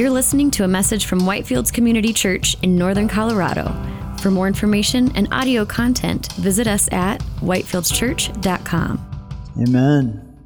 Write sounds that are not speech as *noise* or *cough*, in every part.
You're listening to a message from Whitefields Community Church in Northern Colorado. For more information and audio content, visit us at whitefieldschurch.com. Amen.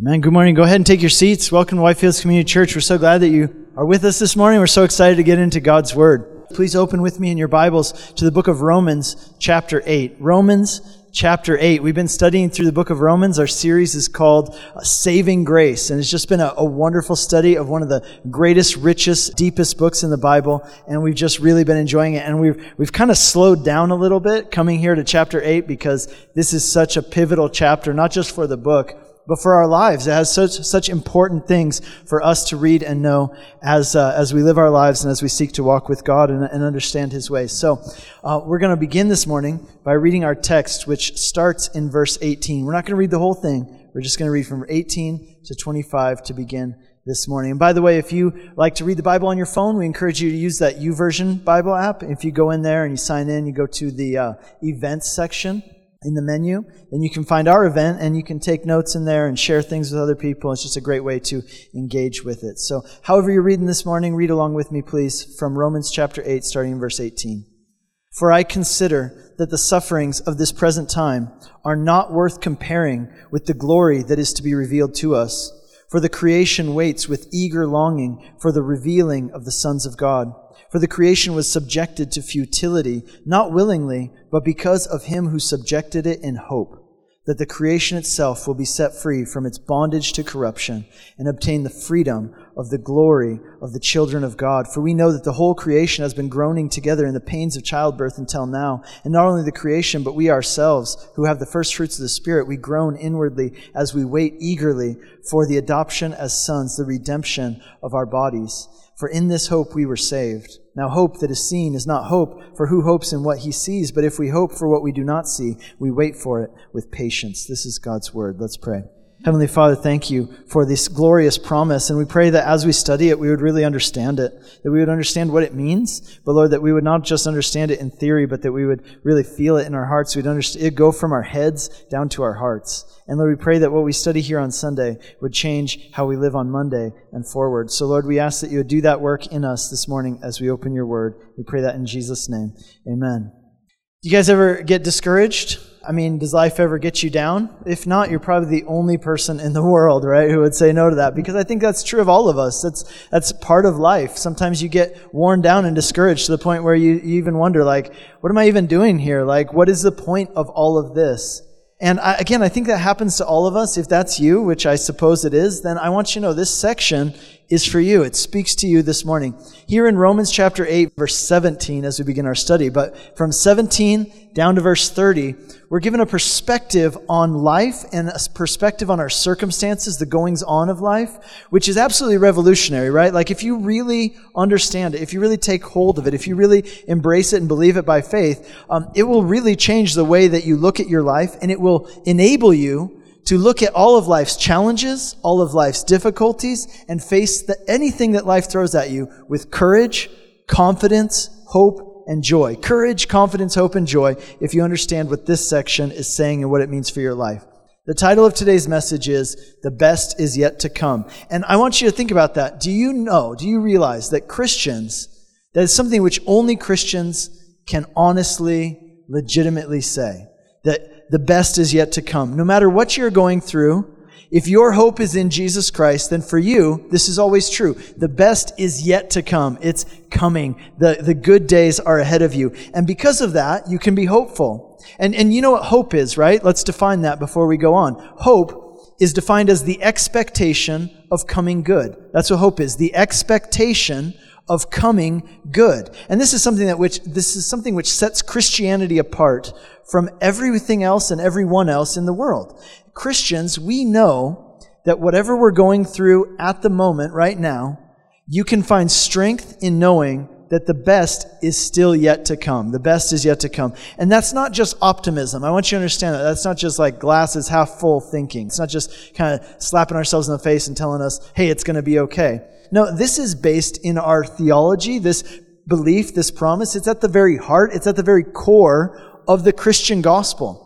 Amen. Good morning. Go ahead and take your seats. Welcome to Whitefields Community Church. We're so glad that you are with us this morning. We're so excited to get into God's Word. Please open with me in your Bibles to the book of Romans, chapter 8. Romans, chapter 8. We've been studying through the book of Romans. Our series is called uh, Saving Grace, and it's just been a, a, wonderful study of one of the greatest, richest, deepest books in the Bible, and we've just really been enjoying it. And we've, we've kind of slowed down a little bit coming here to chapter 8 because this is such a pivotal chapter, not just for the book, but for our lives. It has such, such important things for us to read and know as, uh, as we live our lives and as we seek to walk with God and, and understand His ways. So, uh, we're going to begin this morning by reading our text, which starts in verse 18. We're not going to read the whole thing. We're just going to read from 18 to 25 to begin this morning. And by the way, if you like to read the Bible on your phone, we encourage you to use that YouVersion Bible app. If you go in there and you sign in, you go to the uh, events section in the menu. Then you can find our event and you can take notes in there and share things with other people. It's just a great way to engage with it. So, however you're reading this morning, read along with me, please, from Romans chapter 8, starting in verse 18. For I consider that the sufferings of this present time are not worth comparing with the glory that is to be revealed to us. For the creation waits with eager longing for the revealing of the sons of God. For the creation was subjected to futility, not willingly, but because of him who subjected it in hope, that the creation itself will be set free from its bondage to corruption and obtain the freedom of the glory of the children of God. For we know that the whole creation has been groaning together in the pains of childbirth until now. And not only the creation, but we ourselves, who have the first fruits of the Spirit, we groan inwardly as we wait eagerly for the adoption as sons, the redemption of our bodies. For in this hope we were saved. Now, hope that is seen is not hope, for who hopes in what he sees? But if we hope for what we do not see, we wait for it with patience. This is God's word. Let's pray. Heavenly Father, thank you for this glorious promise. And we pray that as we study it, we would really understand it, that we would understand what it means. But Lord, that we would not just understand it in theory, but that we would really feel it in our hearts. We'd understand it go from our heads down to our hearts. And Lord, we pray that what we study here on Sunday would change how we live on Monday and forward. So Lord, we ask that you would do that work in us this morning as we open your word. We pray that in Jesus' name. Amen. Do you guys ever get discouraged? I mean, does life ever get you down? If not, you're probably the only person in the world, right, who would say no to that. Because I think that's true of all of us. That's, that's part of life. Sometimes you get worn down and discouraged to the point where you, you even wonder, like, what am I even doing here? Like, what is the point of all of this? And I, again, I think that happens to all of us. If that's you, which I suppose it is, then I want you to know this section is for you. It speaks to you this morning. Here in Romans chapter 8, verse 17, as we begin our study, but from 17 down to verse 30, we're given a perspective on life and a perspective on our circumstances, the goings on of life, which is absolutely revolutionary, right? Like if you really understand it, if you really take hold of it, if you really embrace it and believe it by faith, um, it will really change the way that you look at your life and it will enable you to look at all of life's challenges, all of life's difficulties, and face the, anything that life throws at you with courage, confidence, hope, and joy. Courage, confidence, hope, and joy if you understand what this section is saying and what it means for your life. The title of today's message is The Best is Yet to Come. And I want you to think about that. Do you know, do you realize that Christians, that is something which only Christians can honestly, legitimately say? That the best is yet to come. No matter what you're going through, if your hope is in Jesus Christ, then for you, this is always true. The best is yet to come. It's coming. The, the good days are ahead of you. And because of that, you can be hopeful. And, and you know what hope is, right? Let's define that before we go on. Hope is defined as the expectation of coming good. That's what hope is. The expectation of coming good. And this is something that which, this is something which sets Christianity apart from everything else and everyone else in the world. Christians, we know that whatever we're going through at the moment, right now, you can find strength in knowing that the best is still yet to come. The best is yet to come. And that's not just optimism. I want you to understand that. That's not just like glasses half full thinking. It's not just kind of slapping ourselves in the face and telling us, hey, it's going to be okay. No, this is based in our theology, this belief, this promise. It's at the very heart, it's at the very core of the Christian gospel.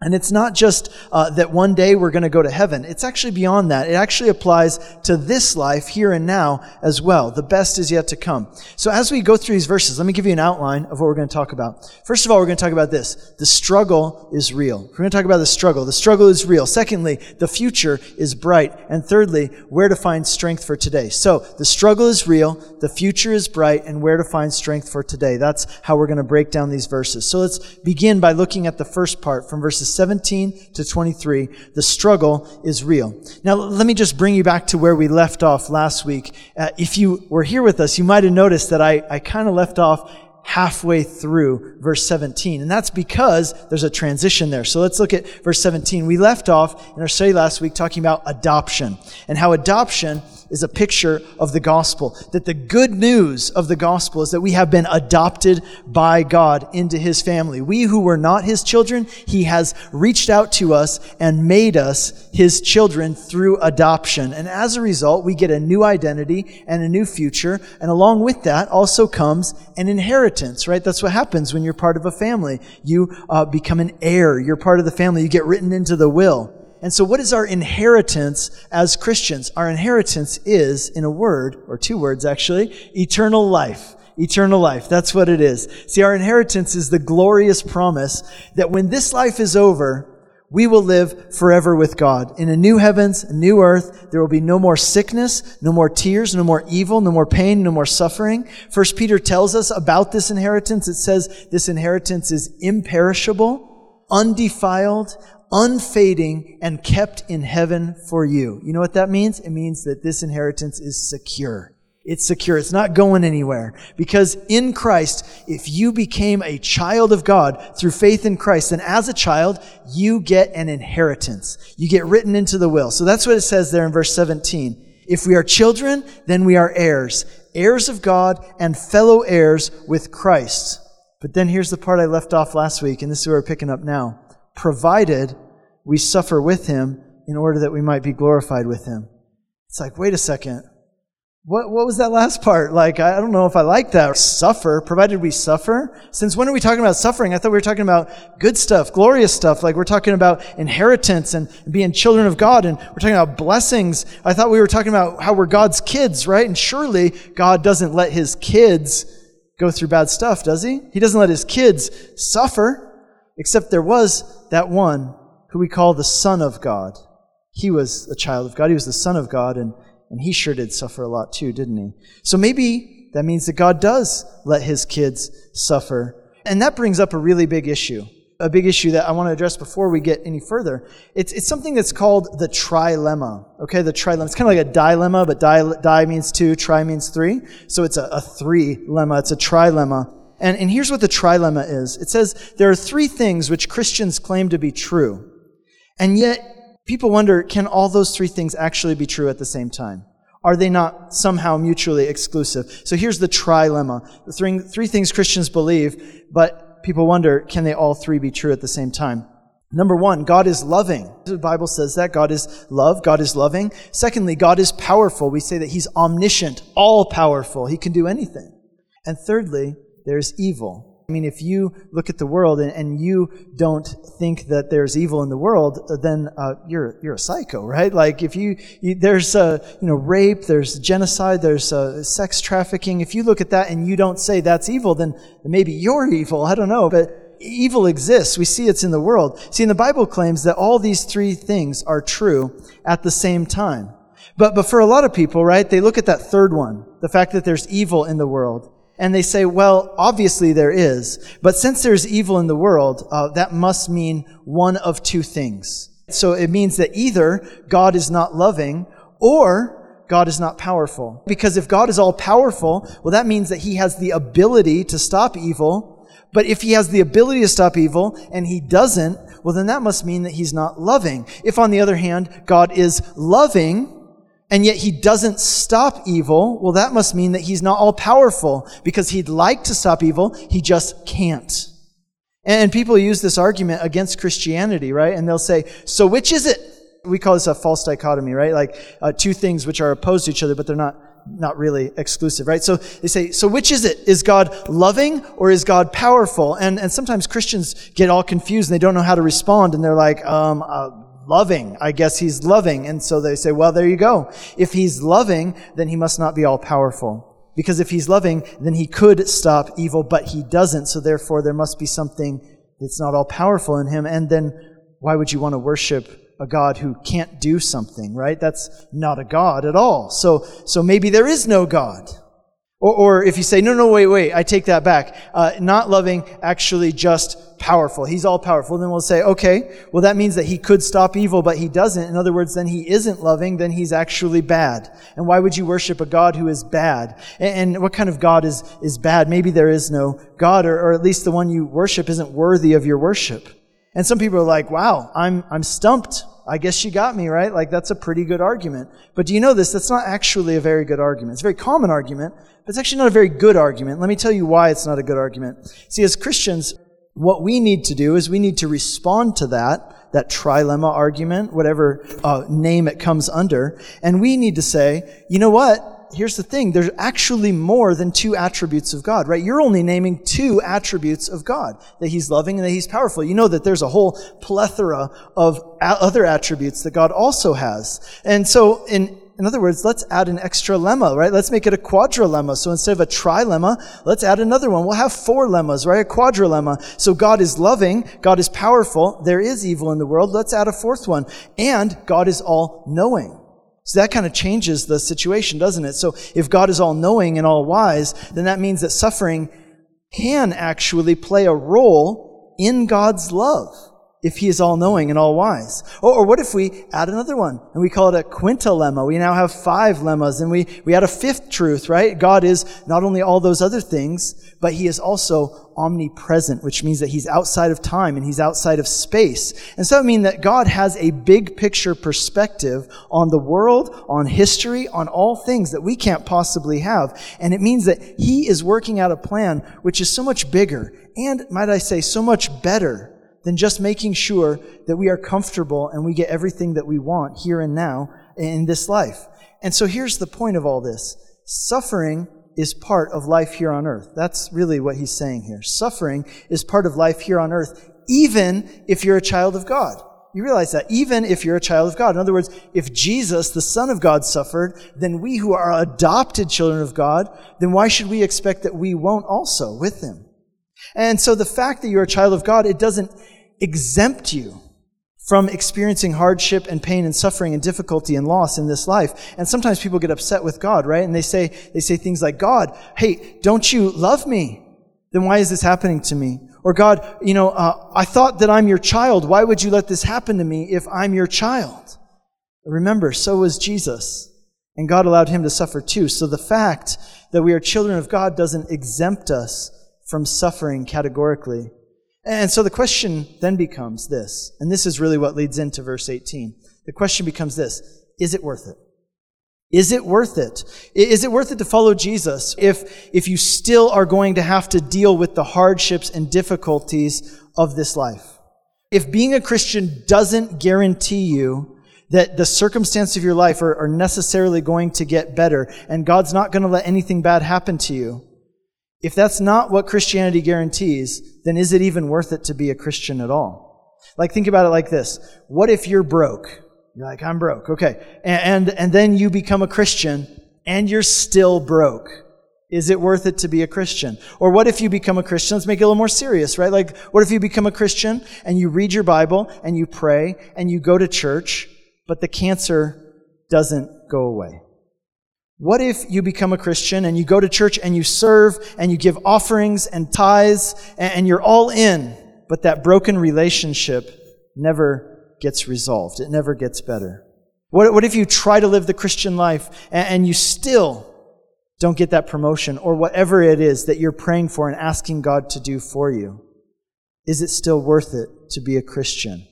And it's not just uh, that one day we're going to go to heaven. It's actually beyond that. It actually applies to this life here and now as well. The best is yet to come. So as we go through these verses, let me give you an outline of what we're going to talk about. First of all, we're going to talk about this. The struggle is real. We're going to talk about the struggle. The struggle is real. Secondly, the future is bright. And thirdly, where to find strength for today. So the struggle is real. The future is bright and where to find strength for today. That's how we're going to break down these verses. So let's begin by looking at the first part from verses 17 to 23, the struggle is real. Now, let me just bring you back to where we left off last week. Uh, if you were here with us, you might have noticed that I, I kind of left off halfway through verse 17. And that's because there's a transition there. So let's look at verse 17. We left off in our study last week talking about adoption and how adoption is a picture of the gospel. That the good news of the gospel is that we have been adopted by God into his family. We who were not his children, he has reached out to us and made us his children through adoption. And as a result, we get a new identity and a new future. And along with that also comes an inheritance, right? That's what happens when you're part of a family. You uh, become an heir. You're part of the family. You get written into the will. And so what is our inheritance as Christians? Our inheritance is, in a word, or two words actually, eternal life. Eternal life. That's what it is. See, our inheritance is the glorious promise that when this life is over, we will live forever with God. In a new heavens, a new earth, there will be no more sickness, no more tears, no more evil, no more pain, no more suffering. First Peter tells us about this inheritance. It says this inheritance is imperishable, undefiled, unfading, and kept in heaven for you. You know what that means? It means that this inheritance is secure. It's secure. It's not going anywhere. Because in Christ, if you became a child of God through faith in Christ, then as a child, you get an inheritance. You get written into the will. So that's what it says there in verse 17. If we are children, then we are heirs, heirs of God and fellow heirs with Christ. But then here's the part I left off last week, and this is where we're picking up now. Provided we suffer with him in order that we might be glorified with him. It's like, wait a second. What, what was that last part? Like, I don't know if I like that. Suffer, provided we suffer. Since when are we talking about suffering? I thought we were talking about good stuff, glorious stuff. Like we're talking about inheritance and being children of God and we're talking about blessings. I thought we were talking about how we're God's kids, right? And surely God doesn't let his kids go through bad stuff, does he? He doesn't let his kids suffer, except there was that one who we call the Son of God. He was a child of God. He was the Son of God, and, and he sure did suffer a lot too, didn't he? So maybe that means that God does let his kids suffer. And that brings up a really big issue. A big issue that I want to address before we get any further. It's, it's something that's called the trilemma. Okay, the trilemma. It's kind of like a dilemma, but di, di means two, tri means three. So it's a, a three lemma. It's a trilemma. And, and here's what the trilemma is. It says there are three things which Christians claim to be true. And yet, people wonder, can all those three things actually be true at the same time? Are they not somehow mutually exclusive? So here's the trilemma. The three, three things Christians believe, but people wonder, can they all three be true at the same time? Number one, God is loving. The Bible says that. God is love. God is loving. Secondly, God is powerful. We say that He's omniscient, all powerful. He can do anything. And thirdly, there's evil. I mean, if you look at the world and, and you don't think that there's evil in the world, then uh, you're you're a psycho, right? Like if you, you there's uh, you know rape, there's genocide, there's uh, sex trafficking. If you look at that and you don't say that's evil, then maybe you're evil. I don't know, but evil exists. We see it's in the world. See, and the Bible claims that all these three things are true at the same time. But but for a lot of people, right? They look at that third one, the fact that there's evil in the world and they say, well, obviously there is. But since there's evil in the world, uh, that must mean one of two things. So it means that either God is not loving or God is not powerful. Because if God is all powerful, well, that means that he has the ability to stop evil. But if he has the ability to stop evil and he doesn't, well, then that must mean that he's not loving. If on the other hand, God is loving, and yet he doesn't stop evil, well, that must mean that he's not all powerful because he'd like to stop evil, he just can't. And people use this argument against Christianity, right? And they'll say, so which is it? We call this a false dichotomy, right? Like uh, two things which are opposed to each other, but they're not not really exclusive, right? So they say, so which is it? Is God loving or is God powerful? And, and sometimes Christians get all confused and they don't know how to respond and they're like, um, uh, loving. I guess he's loving. And so they say, well, there you go. If he's loving, then he must not be all powerful. Because if he's loving, then he could stop evil, but he doesn't. So therefore, there must be something that's not all powerful in him. And then why would you want to worship a God who can't do something, right? That's not a God at all. So, so maybe there is no God. Or, or if you say, no, no, wait, wait, I take that back. Uh, not loving, actually just powerful. He's all powerful. Then we'll say, okay, well, that means that he could stop evil, but he doesn't. In other words, then he isn't loving, then he's actually bad. And why would you worship a God who is bad? And, and what kind of God is, is bad? Maybe there is no God, or, or at least the one you worship isn't worthy of your worship. And some people are like, wow, I'm, I'm stumped. I guess you got me, right? Like, that's a pretty good argument. But do you know this? That's not actually a very good argument. It's a very common argument, but it's actually not a very good argument. Let me tell you why it's not a good argument. See, as Christians, what we need to do is we need to respond to that, that trilemma argument, whatever uh, name it comes under, and we need to say, you know what? Here's the thing there's actually more than two attributes of God, right? You're only naming two attributes of God that He's loving and that He's powerful. You know that there's a whole plethora of other attributes that God also has. And so, in in other words, let's add an extra lemma, right? Let's make it a quadrilemma. So instead of a trilemma, let's add another one. We'll have four lemmas, right? A quadrilemma. So God is loving, God is powerful, there is evil in the world. Let's add a fourth one. And God is all knowing. So that kind of changes the situation, doesn't it? So if God is all knowing and all wise, then that means that suffering can actually play a role in God's love if he is all knowing and all wise? Or, or, what if we add another one and we call it a quintilemma? We now have five lemmas and we, we add a fifth truth, right? God is not only all those other things, but he is also omnipresent, which means that he's outside of time and he's outside of space. And so it means that God has a big picture perspective on the world, on history, on all things that we can't possibly have. And it means that he is working out a plan which is so much bigger and, might I say, so much better than just making sure that we are comfortable and we get everything that we want here and now in this life. And so here's the point of all this suffering is part of life here on earth. That's really what he's saying here. Suffering is part of life here on earth, even if you're a child of God. You realize that even if you're a child of God. In other words, if Jesus, the Son of God, suffered, then we who are adopted children of God, then why should we expect that we won't also with him? And so the fact that you're a child of God, it doesn't exempt you from experiencing hardship and pain and suffering and difficulty and loss in this life. And sometimes people get upset with God, right? And they say, they say things like, God, hey, don't you love me? Then why is this happening to me? Or God, you know, uh, I thought that I'm your child. Why would you let this happen to me if I'm your child? Remember, so was Jesus. And God allowed him to suffer too. So the fact that we are children of God doesn't exempt us from suffering categorically. And so the question then becomes this, and this is really what leads into verse 18. The question becomes this Is it worth it? Is it worth it? Is it worth it to follow Jesus if, if you still are going to have to deal with the hardships and difficulties of this life? If being a Christian doesn't guarantee you that the circumstances of your life are, are necessarily going to get better and God's not going to let anything bad happen to you, if that's not what Christianity guarantees, then is it even worth it to be a Christian at all? Like, think about it like this. What if you're broke? You're like, I'm broke. Okay. And, and, and then you become a Christian and you're still broke. Is it worth it to be a Christian? Or what if you become a Christian? Let's make it a little more serious, right? Like, what if you become a Christian and you read your Bible and you pray and you go to church, but the cancer doesn't go away? What if you become a Christian and you go to church and you serve and you give offerings and tithes and you're all in, but that broken relationship never gets resolved? It never gets better. What, what if you try to live the Christian life and, and you still don't get that promotion or whatever it is that you're praying for and asking God to do for you? Is it still worth it to be a Christian?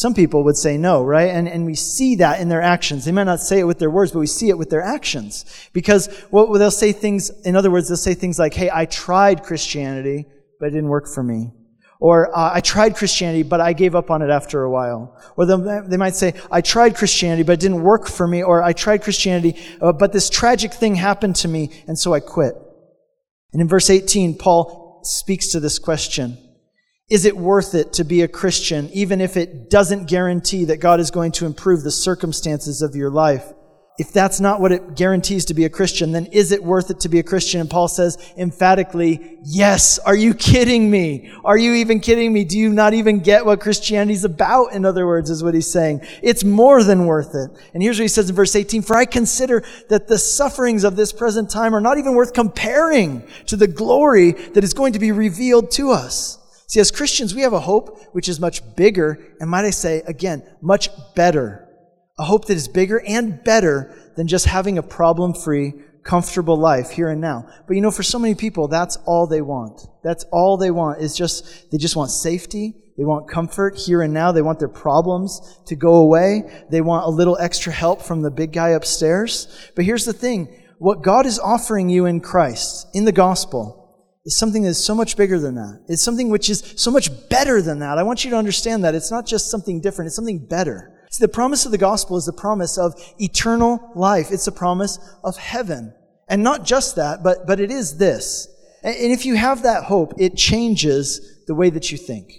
Some people would say no, right? And, and we see that in their actions. They might not say it with their words, but we see it with their actions. Because well, they'll say things, in other words, they'll say things like, hey, I tried Christianity, but it didn't work for me. Or uh, I tried Christianity, but I gave up on it after a while. Or they might say, I tried Christianity, but it didn't work for me. Or I tried Christianity, uh, but this tragic thing happened to me, and so I quit. And in verse 18, Paul speaks to this question. Is it worth it to be a Christian, even if it doesn't guarantee that God is going to improve the circumstances of your life? if that's not what it guarantees to be a Christian, then is it worth it to be a Christian? And Paul says emphatically, yes. Are you kidding me? Are you even kidding me? Do you not even get what Christianity is about? In other words, is what he's saying. It's more than worth it. And here's what he says in verse 18, for I consider that the sufferings of this present time are not even worth comparing to the glory that is going to be revealed to us. See, as Christians, we have a hope which is much bigger, and might I say, again, much better a hope that is bigger and better than just having a problem free, comfortable life here and now. But you know, for so many people, that's all they want. That's all they want is just, they just want safety. They want comfort here and now. They want their problems to go away. They want a little extra help from the big guy upstairs. But here's the thing. What God is offering you in Christ, in the gospel, is something that is so much bigger than that. It's something which is so much better than that. I want you to understand that. It's not just something different. It's something better. See, the promise of the gospel is the promise of eternal life. It's the promise of heaven. And not just that, but, but it is this. And if you have that hope, it changes the way that you think.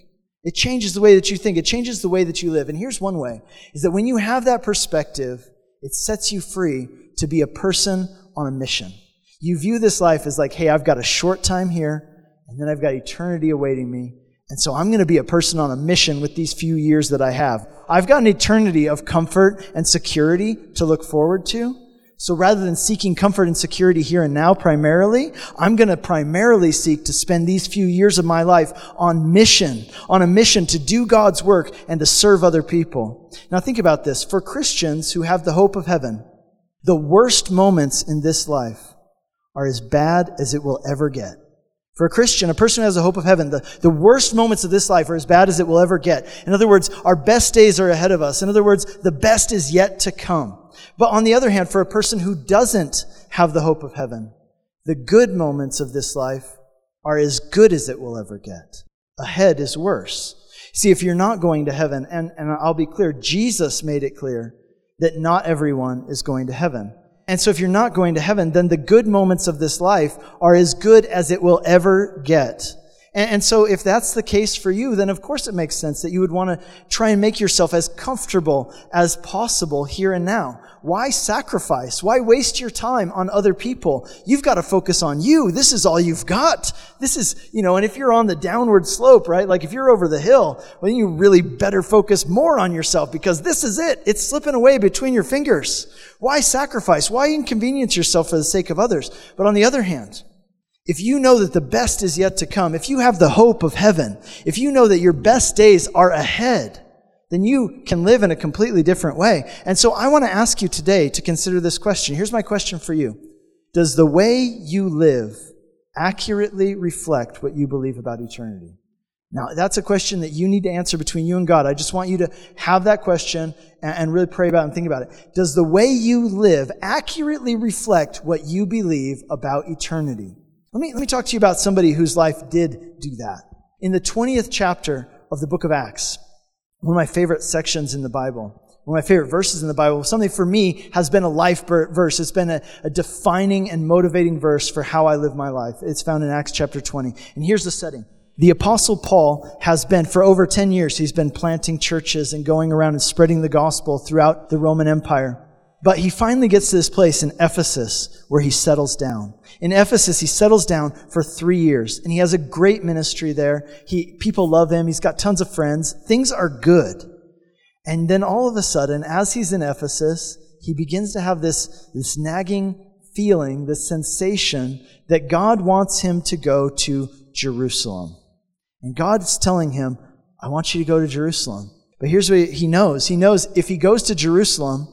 It changes the way that you think. It changes the way that you live. And here's one way, is that when you have that perspective, it sets you free to be a person on a mission. You view this life as like, hey, I've got a short time here, and then I've got eternity awaiting me, and so I'm going to be a person on a mission with these few years that I have. I've got an eternity of comfort and security to look forward to. So rather than seeking comfort and security here and now primarily, I'm going to primarily seek to spend these few years of my life on mission, on a mission to do God's work and to serve other people. Now think about this. For Christians who have the hope of heaven, the worst moments in this life are as bad as it will ever get. For a Christian, a person who has a hope of heaven, the, the worst moments of this life are as bad as it will ever get. In other words, our best days are ahead of us. In other words, the best is yet to come. But on the other hand, for a person who doesn't have the hope of heaven, the good moments of this life are as good as it will ever get. Ahead is worse. See, if you're not going to heaven, and, and I'll be clear, Jesus made it clear that not everyone is going to heaven. And so if you're not going to heaven, then the good moments of this life are as good as it will ever get. And, so if that's the case for you, then of course it makes sense that you would want to try and make yourself as comfortable as possible here and now. Why sacrifice? Why waste your time on other people? You've got to focus on you. This is all you've got. This is, you know, and if you're on the downward slope, right? Like if you're over the hill, well, then you really better focus more on yourself because this is it. It's slipping away between your fingers. Why sacrifice? Why inconvenience yourself for the sake of others? But on the other hand, if you know that the best is yet to come, if you have the hope of heaven, if you know that your best days are ahead, then you can live in a completely different way. And so I want to ask you today to consider this question. Here's my question for you. Does the way you live accurately reflect what you believe about eternity? Now, that's a question that you need to answer between you and God. I just want you to have that question and really pray about and think about it. Does the way you live accurately reflect what you believe about eternity? Let me, let me talk to you about somebody whose life did do that. In the 20th chapter of the book of Acts, one of my favorite sections in the Bible, one of my favorite verses in the Bible, something for me has been a life verse. It's been a, a, defining and motivating verse for how I live my life. It's found in Acts chapter 20. And here's the setting. The apostle Paul has been, for over 10 years, he's been planting churches and going around and spreading the gospel throughout the Roman Empire. But he finally gets to this place in Ephesus where he settles down. In Ephesus, he settles down for three years and he has a great ministry there. He, people love him. He's got tons of friends. Things are good. And then all of a sudden, as he's in Ephesus, he begins to have this, this nagging feeling, this sensation that God wants him to go to Jerusalem. And God's telling him, I want you to go to Jerusalem. But here's what he knows. He knows if he goes to Jerusalem,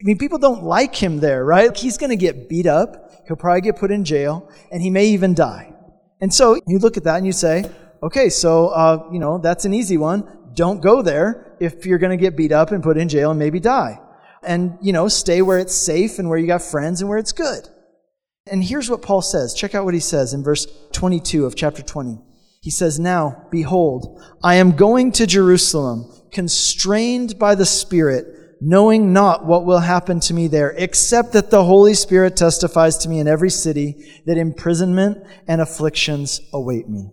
I mean, people don't like him there, right? He's going to get beat up. He'll probably get put in jail, and he may even die. And so you look at that and you say, okay, so, uh, you know, that's an easy one. Don't go there if you're going to get beat up and put in jail and maybe die. And, you know, stay where it's safe and where you got friends and where it's good. And here's what Paul says. Check out what he says in verse 22 of chapter 20. He says, Now, behold, I am going to Jerusalem, constrained by the Spirit, knowing not what will happen to me there, except that the Holy Spirit testifies to me in every city that imprisonment and afflictions await me.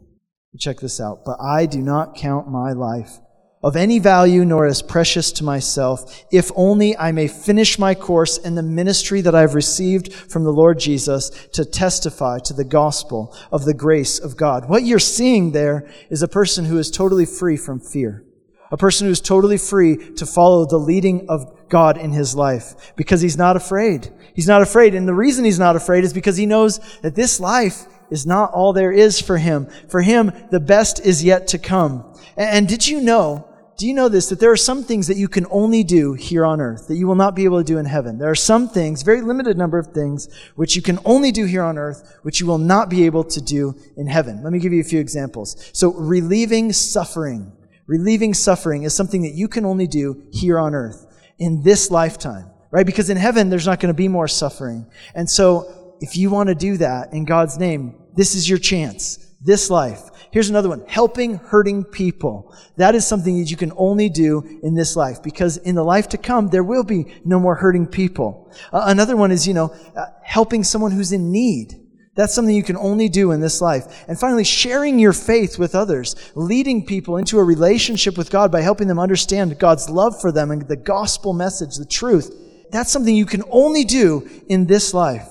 Check this out. But I do not count my life of any value nor as precious to myself, if only I may finish my course in the ministry that I've received from the Lord Jesus to testify to the gospel of the grace of God. What you're seeing there is a person who is totally free from fear. A person who is totally free to follow the leading of God in his life because he's not afraid. He's not afraid. And the reason he's not afraid is because he knows that this life is not all there is for him. For him, the best is yet to come. And did you know do you know this? That there are some things that you can only do here on earth that you will not be able to do in heaven. There are some things, very limited number of things, which you can only do here on earth, which you will not be able to do in heaven. Let me give you a few examples. So, relieving suffering. Relieving suffering is something that you can only do here on earth in this lifetime, right? Because in heaven, there's not going to be more suffering. And so, if you want to do that in God's name, this is your chance. This life. Here's another one helping hurting people. That is something that you can only do in this life because in the life to come, there will be no more hurting people. Uh, another one is, you know, uh, helping someone who's in need. That's something you can only do in this life. And finally, sharing your faith with others, leading people into a relationship with God by helping them understand God's love for them and the gospel message, the truth. That's something you can only do in this life.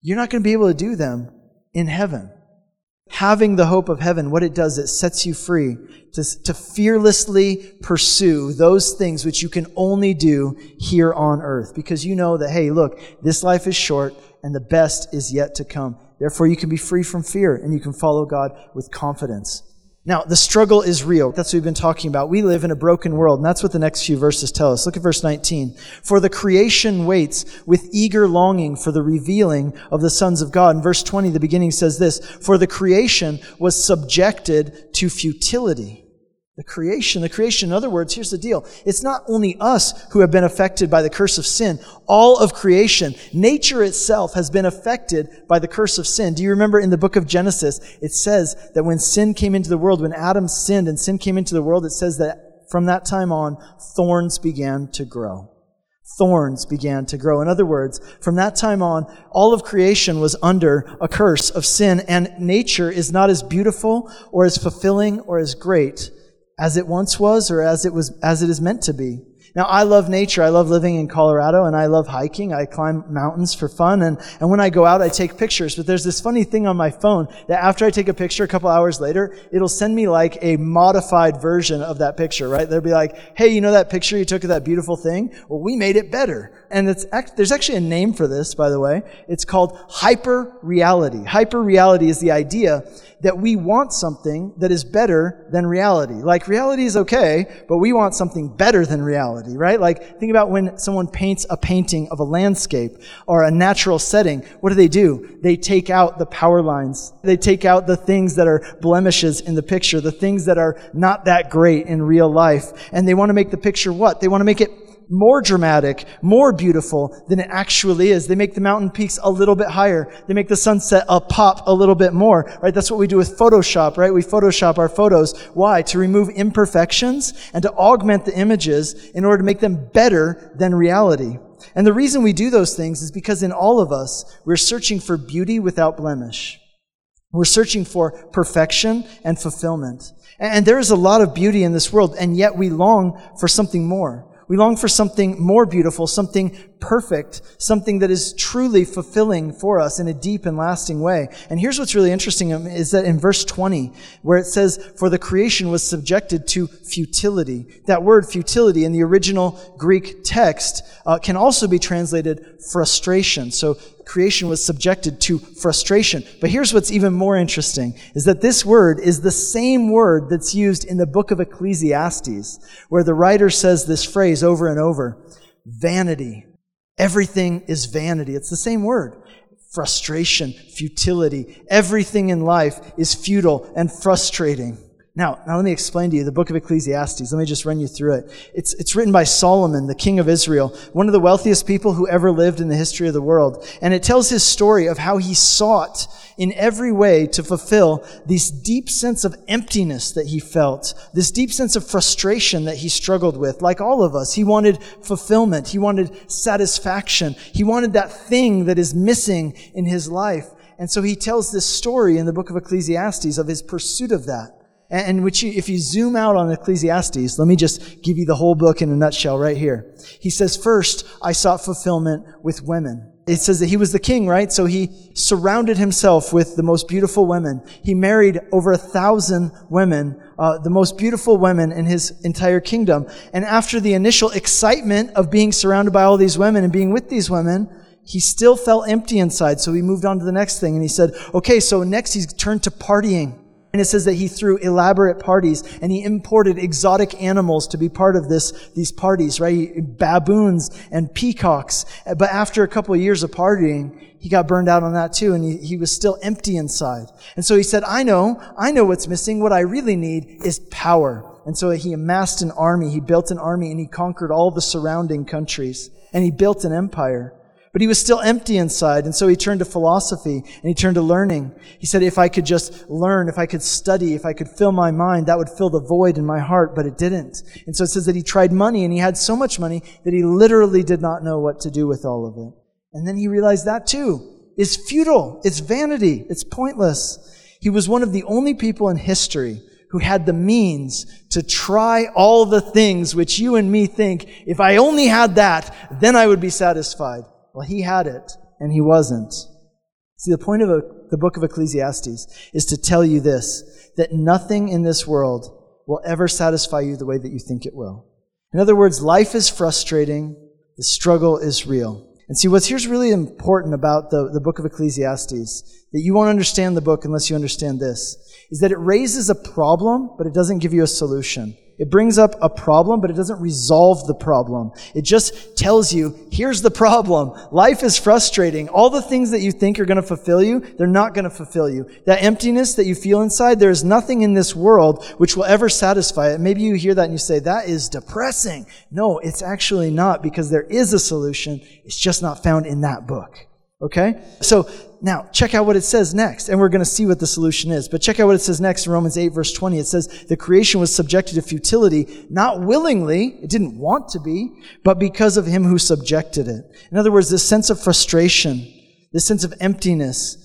You're not going to be able to do them in heaven having the hope of heaven, what it does, it sets you free to, to fearlessly pursue those things which you can only do here on earth. Because you know that, hey, look, this life is short and the best is yet to come. Therefore, you can be free from fear and you can follow God with confidence. Now, the struggle is real. That's what we've been talking about. We live in a broken world, and that's what the next few verses tell us. Look at verse 19. For the creation waits with eager longing for the revealing of the sons of God. In verse 20, the beginning says this, For the creation was subjected to futility the creation, the creation, in other words, here's the deal. It's not only us who have been affected by the curse of sin. All of creation, nature itself has been affected by the curse of sin. Do you remember in the book of Genesis, it says that when sin came into the world, when Adam sinned and sin came into the world, it says that from that time on, thorns began to grow. Thorns began to grow. In other words, from that time on, all of creation was under a curse of sin, and nature is not as beautiful or as fulfilling or as great as it once was or as it was as it is meant to be. Now, I love nature. I love living in Colorado and I love hiking. I climb mountains for fun. And, and when I go out, I take pictures. But there's this funny thing on my phone that after I take a picture a couple hours later, it'll send me like a modified version of that picture, right? They'll be like, hey, you know that picture you took of that beautiful thing? Well, we made it better. And it's, there's actually a name for this, by the way. It's called hyper reality. Hyper reality is the idea that we want something that is better than reality. Like reality is okay, but we want something better than reality, right? Like think about when someone paints a painting of a landscape or a natural setting. What do they do? They take out the power lines. They take out the things that are blemishes in the picture, the things that are not that great in real life. And they want to make the picture what? They want to make it more dramatic, more beautiful than it actually is. They make the mountain peaks a little bit higher. They make the sunset a pop a little bit more, right? That's what we do with Photoshop, right? We Photoshop our photos. Why? To remove imperfections and to augment the images in order to make them better than reality. And the reason we do those things is because in all of us, we're searching for beauty without blemish. We're searching for perfection and fulfillment. And there is a lot of beauty in this world, and yet we long for something more. We long for something more beautiful, something perfect, something that is truly fulfilling for us in a deep and lasting way. And here's what's really interesting um, is that in verse 20, where it says, for the creation was subjected to futility. That word futility in the original Greek text uh, can also be translated frustration. So creation was subjected to frustration. But here's what's even more interesting is that this word is the same word that's used in the book of Ecclesiastes, where the writer says this phrase over and over vanity. Everything is vanity. It's the same word. Frustration, futility. Everything in life is futile and frustrating. Now, now let me explain to you the book of Ecclesiastes. Let me just run you through it. It's, it's written by Solomon, the king of Israel, one of the wealthiest people who ever lived in the history of the world. And it tells his story of how he sought in every way to fulfill this deep sense of emptiness that he felt, this deep sense of frustration that he struggled with. Like all of us, he wanted fulfillment. He wanted satisfaction. He wanted that thing that is missing in his life. And so he tells this story in the book of Ecclesiastes of his pursuit of that and which if you zoom out on Ecclesiastes, let me just give you the whole book in a nutshell right here. He says, first, I sought fulfillment with women. It says that he was the king, right? So he surrounded himself with the most beautiful women. He married over a thousand women, uh, the most beautiful women in his entire kingdom. And after the initial excitement of being surrounded by all these women and being with these women, he still felt empty inside. So he moved on to the next thing and he said, okay, so next he's turned to partying. And it says that he threw elaborate parties and he imported exotic animals to be part of this, these parties, right? Baboons and peacocks. But after a couple of years of partying, he got burned out on that too and he, he was still empty inside. And so he said, I know, I know what's missing. What I really need is power. And so he amassed an army. He built an army and he conquered all the surrounding countries and he built an empire. But he was still empty inside, and so he turned to philosophy and he turned to learning. He said, if I could just learn, if I could study, if I could fill my mind, that would fill the void in my heart, but it didn't. And so it says that he tried money and he had so much money that he literally did not know what to do with all of it. And then he realized that too is futile. It's vanity. It's pointless. He was one of the only people in history who had the means to try all the things which you and me think, if I only had that, then I would be satisfied. Well, he had it, and he wasn't. See, the point of the book of Ecclesiastes is to tell you this that nothing in this world will ever satisfy you the way that you think it will. In other words, life is frustrating, the struggle is real. And see, what's here's really important about the, the book of Ecclesiastes, that you won't understand the book unless you understand this, is that it raises a problem, but it doesn't give you a solution. It brings up a problem, but it doesn't resolve the problem. It just tells you, here's the problem. Life is frustrating. All the things that you think are going to fulfill you, they're not going to fulfill you. That emptiness that you feel inside, there is nothing in this world which will ever satisfy it. Maybe you hear that and you say, that is depressing. No, it's actually not because there is a solution. It's just not found in that book. Okay? So now check out what it says next, and we're going to see what the solution is. But check out what it says next in Romans 8 verse 20. It says, the creation was subjected to futility, not willingly, it didn't want to be, but because of him who subjected it. In other words, this sense of frustration, this sense of emptiness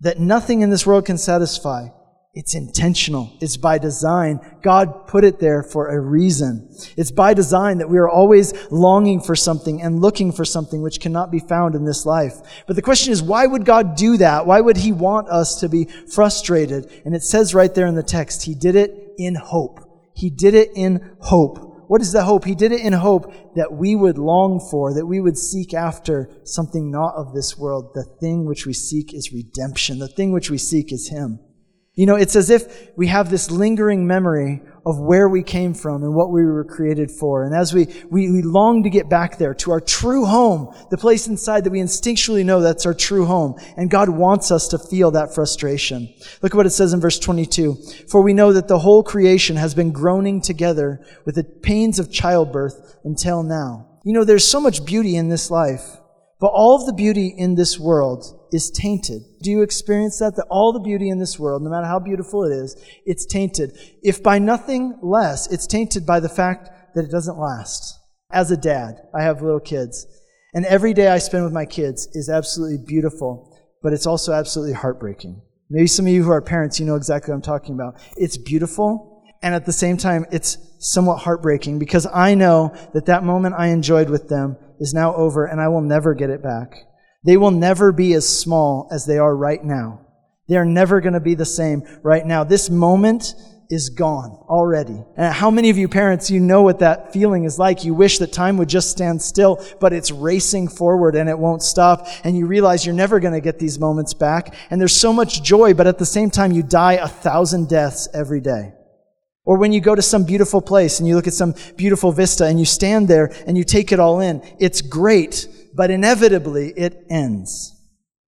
that nothing in this world can satisfy, it's intentional. It's by design. God put it there for a reason. It's by design that we are always longing for something and looking for something which cannot be found in this life. But the question is, why would God do that? Why would He want us to be frustrated? And it says right there in the text, He did it in hope. He did it in hope. What is the hope? He did it in hope that we would long for, that we would seek after something not of this world. The thing which we seek is redemption. The thing which we seek is Him. You know, it's as if we have this lingering memory of where we came from and what we were created for. And as we, we, we, long to get back there to our true home, the place inside that we instinctually know that's our true home. And God wants us to feel that frustration. Look at what it says in verse 22. For we know that the whole creation has been groaning together with the pains of childbirth until now. You know, there's so much beauty in this life. But all of the beauty in this world is tainted. Do you experience that? That all the beauty in this world, no matter how beautiful it is, it's tainted. If by nothing less, it's tainted by the fact that it doesn't last. As a dad, I have little kids. And every day I spend with my kids is absolutely beautiful, but it's also absolutely heartbreaking. Maybe some of you who are parents, you know exactly what I'm talking about. It's beautiful, and at the same time, it's somewhat heartbreaking because I know that that moment I enjoyed with them is now over and I will never get it back. They will never be as small as they are right now. They are never going to be the same right now. This moment is gone already. And how many of you parents, you know what that feeling is like? You wish that time would just stand still, but it's racing forward and it won't stop. And you realize you're never going to get these moments back. And there's so much joy, but at the same time, you die a thousand deaths every day. Or when you go to some beautiful place and you look at some beautiful vista and you stand there and you take it all in, it's great, but inevitably it ends.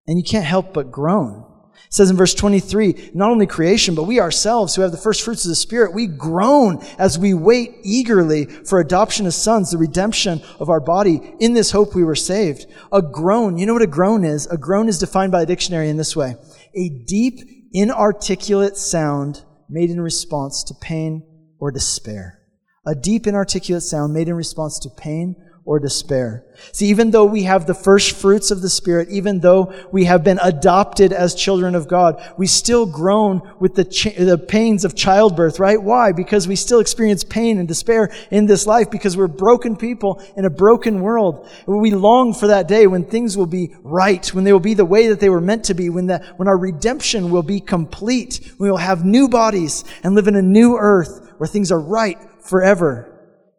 And you can't help but groan. It says in verse 23, not only creation, but we ourselves who have the first fruits of the Spirit, we groan as we wait eagerly for adoption as sons, the redemption of our body. In this hope we were saved. A groan, you know what a groan is? A groan is defined by a dictionary in this way. A deep, inarticulate sound made in response to pain or despair. A deep, inarticulate sound made in response to pain or despair. See, even though we have the first fruits of the Spirit, even though we have been adopted as children of God, we still groan with the, ch- the pains of childbirth, right? Why? Because we still experience pain and despair in this life because we're broken people in a broken world. We long for that day when things will be right, when they will be the way that they were meant to be, when, the, when our redemption will be complete, we will have new bodies and live in a new earth where things are right forever.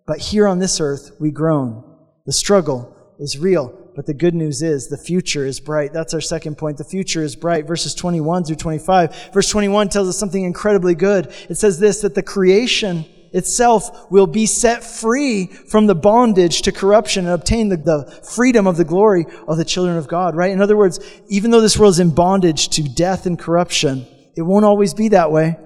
But here on this earth, we groan. The struggle is real, but the good news is the future is bright. That's our second point. The future is bright. Verses 21 through 25. Verse 21 tells us something incredibly good. It says this, that the creation itself will be set free from the bondage to corruption and obtain the, the, freedom of the glory of the children of God, right? In other words, even though this world is in bondage to death and corruption, it won't always be that way.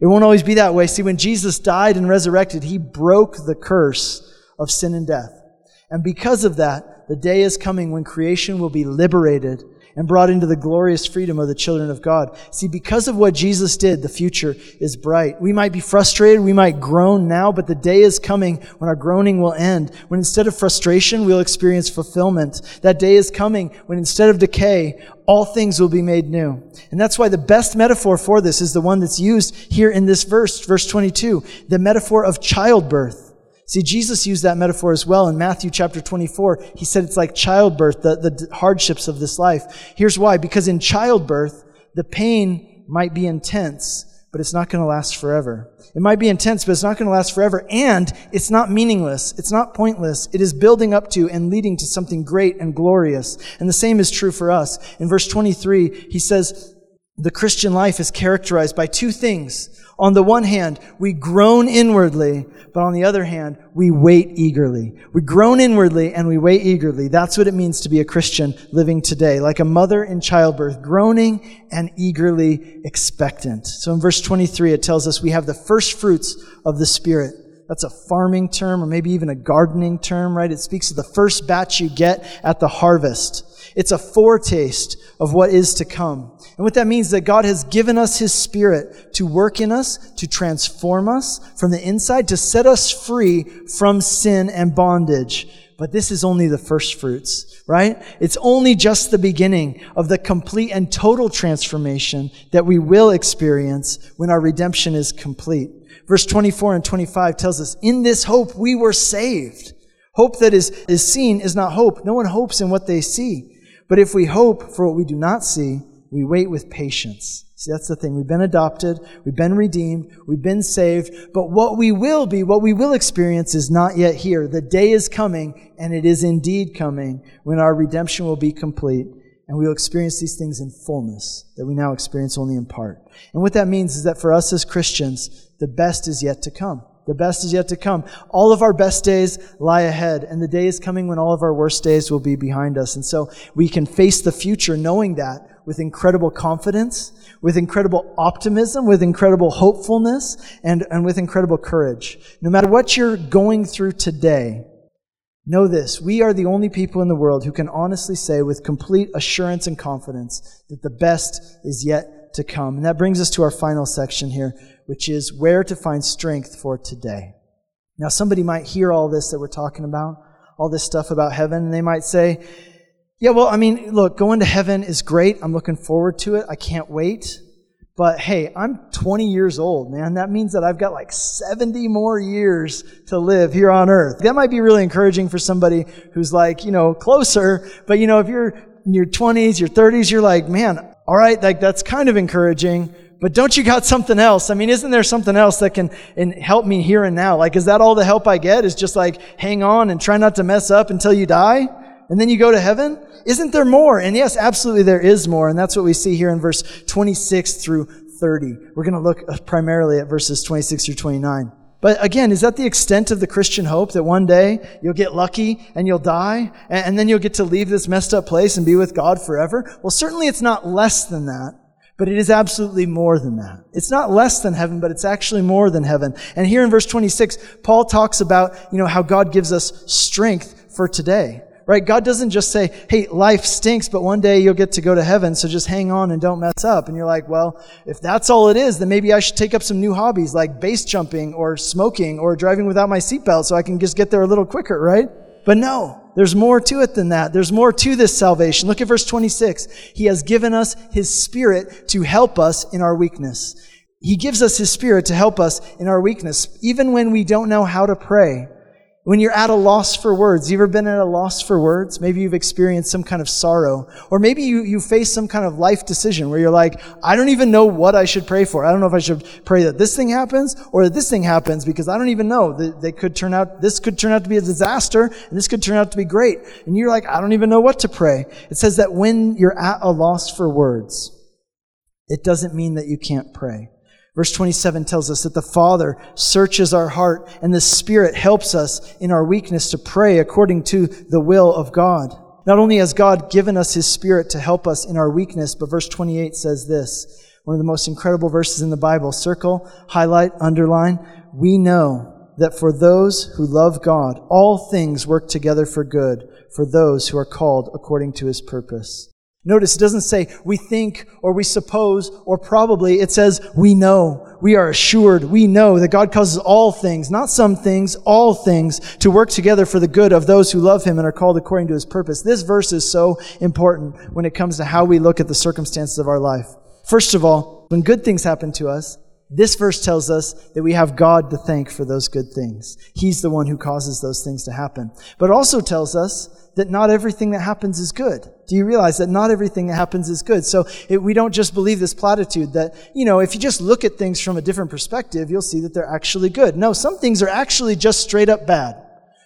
It won't always be that way. See, when Jesus died and resurrected, he broke the curse of sin and death. And because of that, the day is coming when creation will be liberated and brought into the glorious freedom of the children of God. See, because of what Jesus did, the future is bright. We might be frustrated, we might groan now, but the day is coming when our groaning will end. When instead of frustration, we'll experience fulfillment. That day is coming when instead of decay, all things will be made new. And that's why the best metaphor for this is the one that's used here in this verse, verse 22, the metaphor of childbirth. See, Jesus used that metaphor as well in Matthew chapter 24. He said it's like childbirth, the, the hardships of this life. Here's why. Because in childbirth, the pain might be intense, but it's not going to last forever. It might be intense, but it's not going to last forever. And it's not meaningless. It's not pointless. It is building up to and leading to something great and glorious. And the same is true for us. In verse 23, he says, the Christian life is characterized by two things. On the one hand, we groan inwardly, but on the other hand, we wait eagerly. We groan inwardly and we wait eagerly. That's what it means to be a Christian living today, like a mother in childbirth, groaning and eagerly expectant. So in verse 23, it tells us we have the first fruits of the Spirit. That's a farming term or maybe even a gardening term, right? It speaks of the first batch you get at the harvest. It's a foretaste of what is to come. And what that means is that God has given us His Spirit to work in us, to transform us from the inside, to set us free from sin and bondage. But this is only the first fruits, right? It's only just the beginning of the complete and total transformation that we will experience when our redemption is complete. Verse 24 and 25 tells us, in this hope we were saved. Hope that is, is seen is not hope. No one hopes in what they see. But if we hope for what we do not see, we wait with patience. See, that's the thing. We've been adopted, we've been redeemed, we've been saved, but what we will be, what we will experience is not yet here. The day is coming, and it is indeed coming, when our redemption will be complete, and we will experience these things in fullness that we now experience only in part. And what that means is that for us as Christians, the best is yet to come. The best is yet to come. All of our best days lie ahead, and the day is coming when all of our worst days will be behind us. And so we can face the future knowing that with incredible confidence, with incredible optimism, with incredible hopefulness, and, and with incredible courage. No matter what you're going through today, know this. We are the only people in the world who can honestly say with complete assurance and confidence that the best is yet to come. And that brings us to our final section here which is where to find strength for today. Now, somebody might hear all this that we're talking about, all this stuff about heaven, and they might say, yeah, well, I mean, look, going to heaven is great. I'm looking forward to it. I can't wait. But hey, I'm 20 years old, man. That means that I've got like 70 more years to live here on earth. That might be really encouraging for somebody who's like, you know, closer. But you know, if you're in your 20s, your 30s, you're like, man, all right, like that's kind of encouraging. But don't you got something else? I mean, isn't there something else that can help me here and now? Like, is that all the help I get? Is just like hang on and try not to mess up until you die? And then you go to heaven? Isn't there more? And yes, absolutely there is more. And that's what we see here in verse 26 through 30. We're going to look uh, primarily at verses 26 through 29. But again, is that the extent of the Christian hope that one day you'll get lucky and you'll die and then you'll get to leave this messed up place and be with God forever? Well, certainly it's not less than that. But it is absolutely more than that. It's not less than heaven, but it's actually more than heaven. And here in verse 26, Paul talks about, you know, how God gives us strength for today. Right? God doesn't just say, hey, life stinks, but one day you'll get to go to heaven, so just hang on and don't mess up. And you're like, well, if that's all it is, then maybe I should take up some new hobbies like base jumping or smoking or driving without my seatbelt so I can just get there a little quicker, right? But no, there's more to it than that. There's more to this salvation. Look at verse 26. He has given us His Spirit to help us in our weakness. He gives us His Spirit to help us in our weakness, even when we don't know how to pray. When you're at a loss for words, you ever been at a loss for words? Maybe you've experienced some kind of sorrow. Or maybe you, you face some kind of life decision where you're like, I don't even know what I should pray for. I don't know if I should pray that this thing happens or that this thing happens because I don't even know. They, could turn out, this could turn out to be a disaster and this could turn out to be great. And you're like, I don't even know what to pray. It says that when you're at a loss for words, it doesn't mean that you can't pray. Verse 27 tells us that the Father searches our heart and the Spirit helps us in our weakness to pray according to the will of God. Not only has God given us His Spirit to help us in our weakness, but verse 28 says this, one of the most incredible verses in the Bible. Circle, highlight, underline. We know that for those who love God, all things work together for good for those who are called according to His purpose. Notice it doesn't say we think or we suppose or probably. It says we know. We are assured. We know that God causes all things, not some things, all things to work together for the good of those who love Him and are called according to His purpose. This verse is so important when it comes to how we look at the circumstances of our life. First of all, when good things happen to us, this verse tells us that we have God to thank for those good things. He's the one who causes those things to happen. But also tells us that not everything that happens is good. Do you realize that not everything that happens is good? So it, we don't just believe this platitude that, you know, if you just look at things from a different perspective, you'll see that they're actually good. No, some things are actually just straight up bad.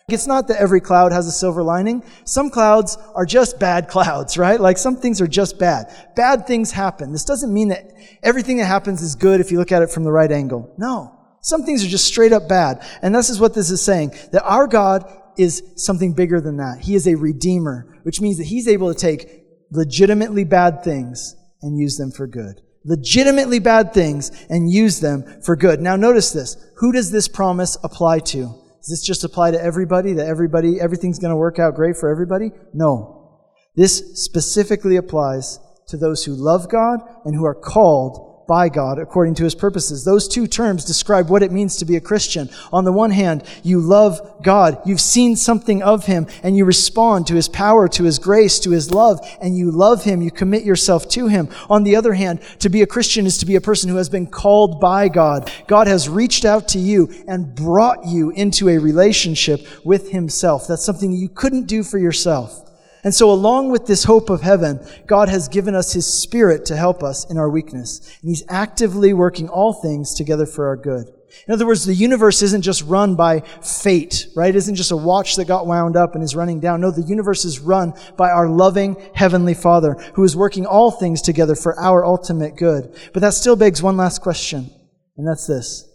It's not that every cloud has a silver lining. Some clouds are just bad *laughs* clouds, right? Like some things are just bad. Bad things happen. This doesn't mean that everything that happens is good if you look at it from the right angle. No. Some things are just straight up bad. And this is what this is saying. That our God is something bigger than that. He is a redeemer, which means that he's able to take legitimately bad things and use them for good. Legitimately bad things and use them for good. Now notice this. Who does this promise apply to? Does this just apply to everybody? That everybody, everything's going to work out great for everybody? No. This specifically applies to those who love God and who are called by God according to his purposes. Those two terms describe what it means to be a Christian. On the one hand, you love God. You've seen something of him and you respond to his power, to his grace, to his love, and you love him. You commit yourself to him. On the other hand, to be a Christian is to be a person who has been called by God. God has reached out to you and brought you into a relationship with himself. That's something you couldn't do for yourself. And so, along with this hope of heaven, God has given us His Spirit to help us in our weakness. And He's actively working all things together for our good. In other words, the universe isn't just run by fate, right? It isn't just a watch that got wound up and is running down. No, the universe is run by our loving Heavenly Father who is working all things together for our ultimate good. But that still begs one last question, and that's this.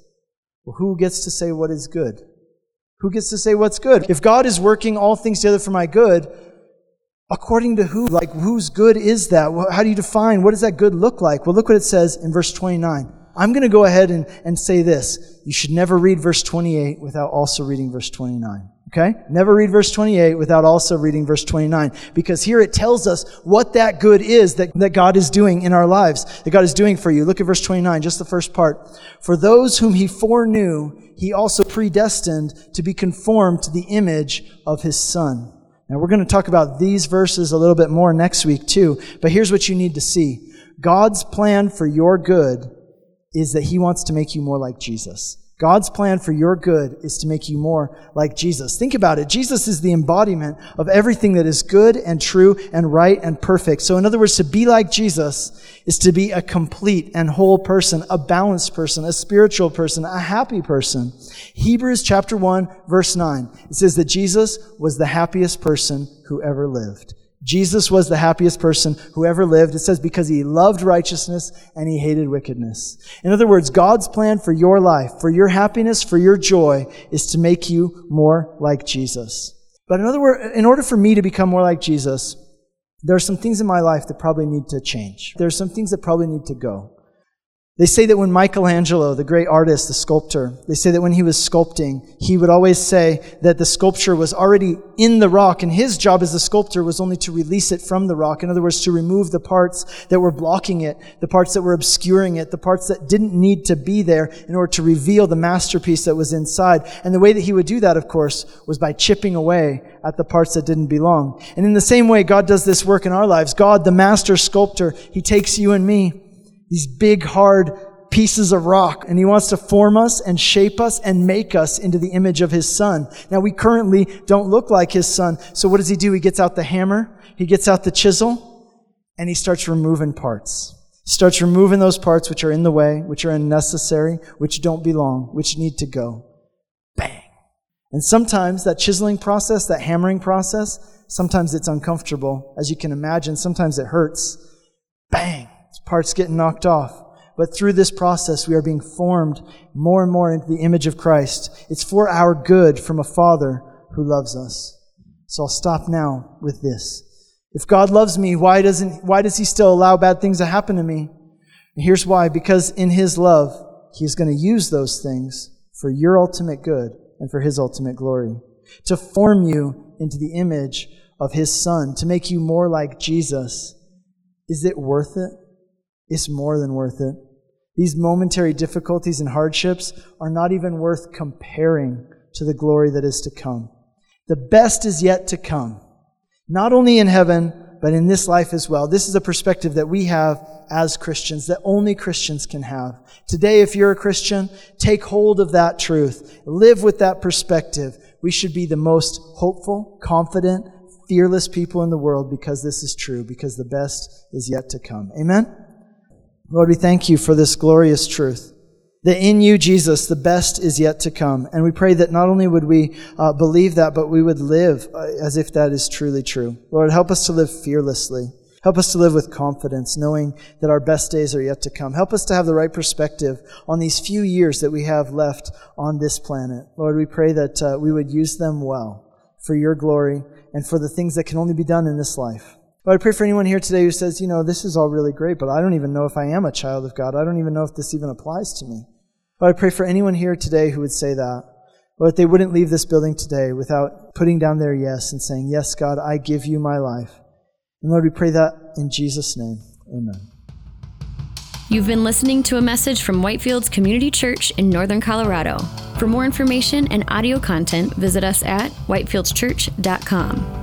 Well, who gets to say what is good? Who gets to say what's good? If God is working all things together for my good, According to who? Like, whose good is that? How do you define? What does that good look like? Well, look what it says in verse 29. I'm going to go ahead and, and say this. You should never read verse 28 without also reading verse 29. Okay? Never read verse 28 without also reading verse 29. Because here it tells us what that good is that, that God is doing in our lives, that God is doing for you. Look at verse 29, just the first part. For those whom he foreknew, he also predestined to be conformed to the image of his son now, we're going to talk about these verses a little bit more next week, too. But here's what you need to see God's plan for your good is that He wants to make you more like Jesus. God's plan for your good is to make you more like Jesus. Think about it. Jesus is the embodiment of everything that is good and true and right and perfect. So in other words, to be like Jesus is to be a complete and whole person, a balanced person, a spiritual person, a happy person. Hebrews chapter 1 verse 9. It says that Jesus was the happiest person who ever lived. Jesus was the happiest person who ever lived. It says because he loved righteousness and he hated wickedness. In other words, God's plan for your life, for your happiness, for your joy is to make you more like Jesus. But in other words, in order for me to become more like Jesus, There are some things in my life that probably need to change. There are some things that probably need to go. They say that when Michelangelo, the great artist, the sculptor, they say that when he was sculpting, he would always say that the sculpture was already in the rock, and his job as the sculptor was only to release it from the rock. In other words, to remove the parts that were blocking it, the parts that were obscuring it, the parts that didn't need to be there in order to reveal the masterpiece that was inside. And the way that he would do that, of course, was by chipping away at the parts that didn't belong. And in the same way, God does this work in our lives. God, the master sculptor, he takes you and me these big, hard pieces of rock, and he wants to form us and shape us and make us into the image of his son. Now, we currently don't look like his son, so what does he do? He gets out the hammer, he gets out the chisel, and he starts removing parts. Starts removing those parts which are in the way, which are unnecessary, which don't belong, which need to go. Bang. And sometimes that chiseling process, that hammering process, sometimes it's uncomfortable. As you can imagine, sometimes it hurts. Bang parts get knocked off. But through this process, we are being formed more and more into the image of Christ. It's for our good from a Father who loves us. So I'll stop now with this. If God loves me, why doesn't, why does He still allow bad things to happen to me? And here's why. Because in His love, He's going to use those things for your ultimate good and for His ultimate glory. To form you into the image of His Son, to make you more like Jesus. Is it worth it? Is more than worth it. These momentary difficulties and hardships are not even worth comparing to the glory that is to come. The best is yet to come, not only in heaven, but in this life as well. This is a perspective that we have as Christians, that only Christians can have. Today, if you're a Christian, take hold of that truth. Live with that perspective. We should be the most hopeful, confident, fearless people in the world because this is true, because the best is yet to come. Amen? Lord, we thank you for this glorious truth that in you, Jesus, the best is yet to come. And we pray that not only would we uh, believe that, but we would live uh, as if that is truly true. Lord, help us to live fearlessly. Help us to live with confidence, knowing that our best days are yet to come. Help us to have the right perspective on these few years that we have left on this planet. Lord, we pray that uh, we would use them well for your glory and for the things that can only be done in this life. But I pray for anyone here today who says, you know, this is all really great, but I don't even know if I am a child of God. I don't even know if this even applies to me. But I pray for anyone here today who would say that, or that they wouldn't leave this building today without putting down their yes and saying, Yes, God, I give you my life. And Lord, we pray that in Jesus' name. Amen. You've been listening to a message from Whitefields Community Church in Northern Colorado. For more information and audio content, visit us at whitefieldschurch.com.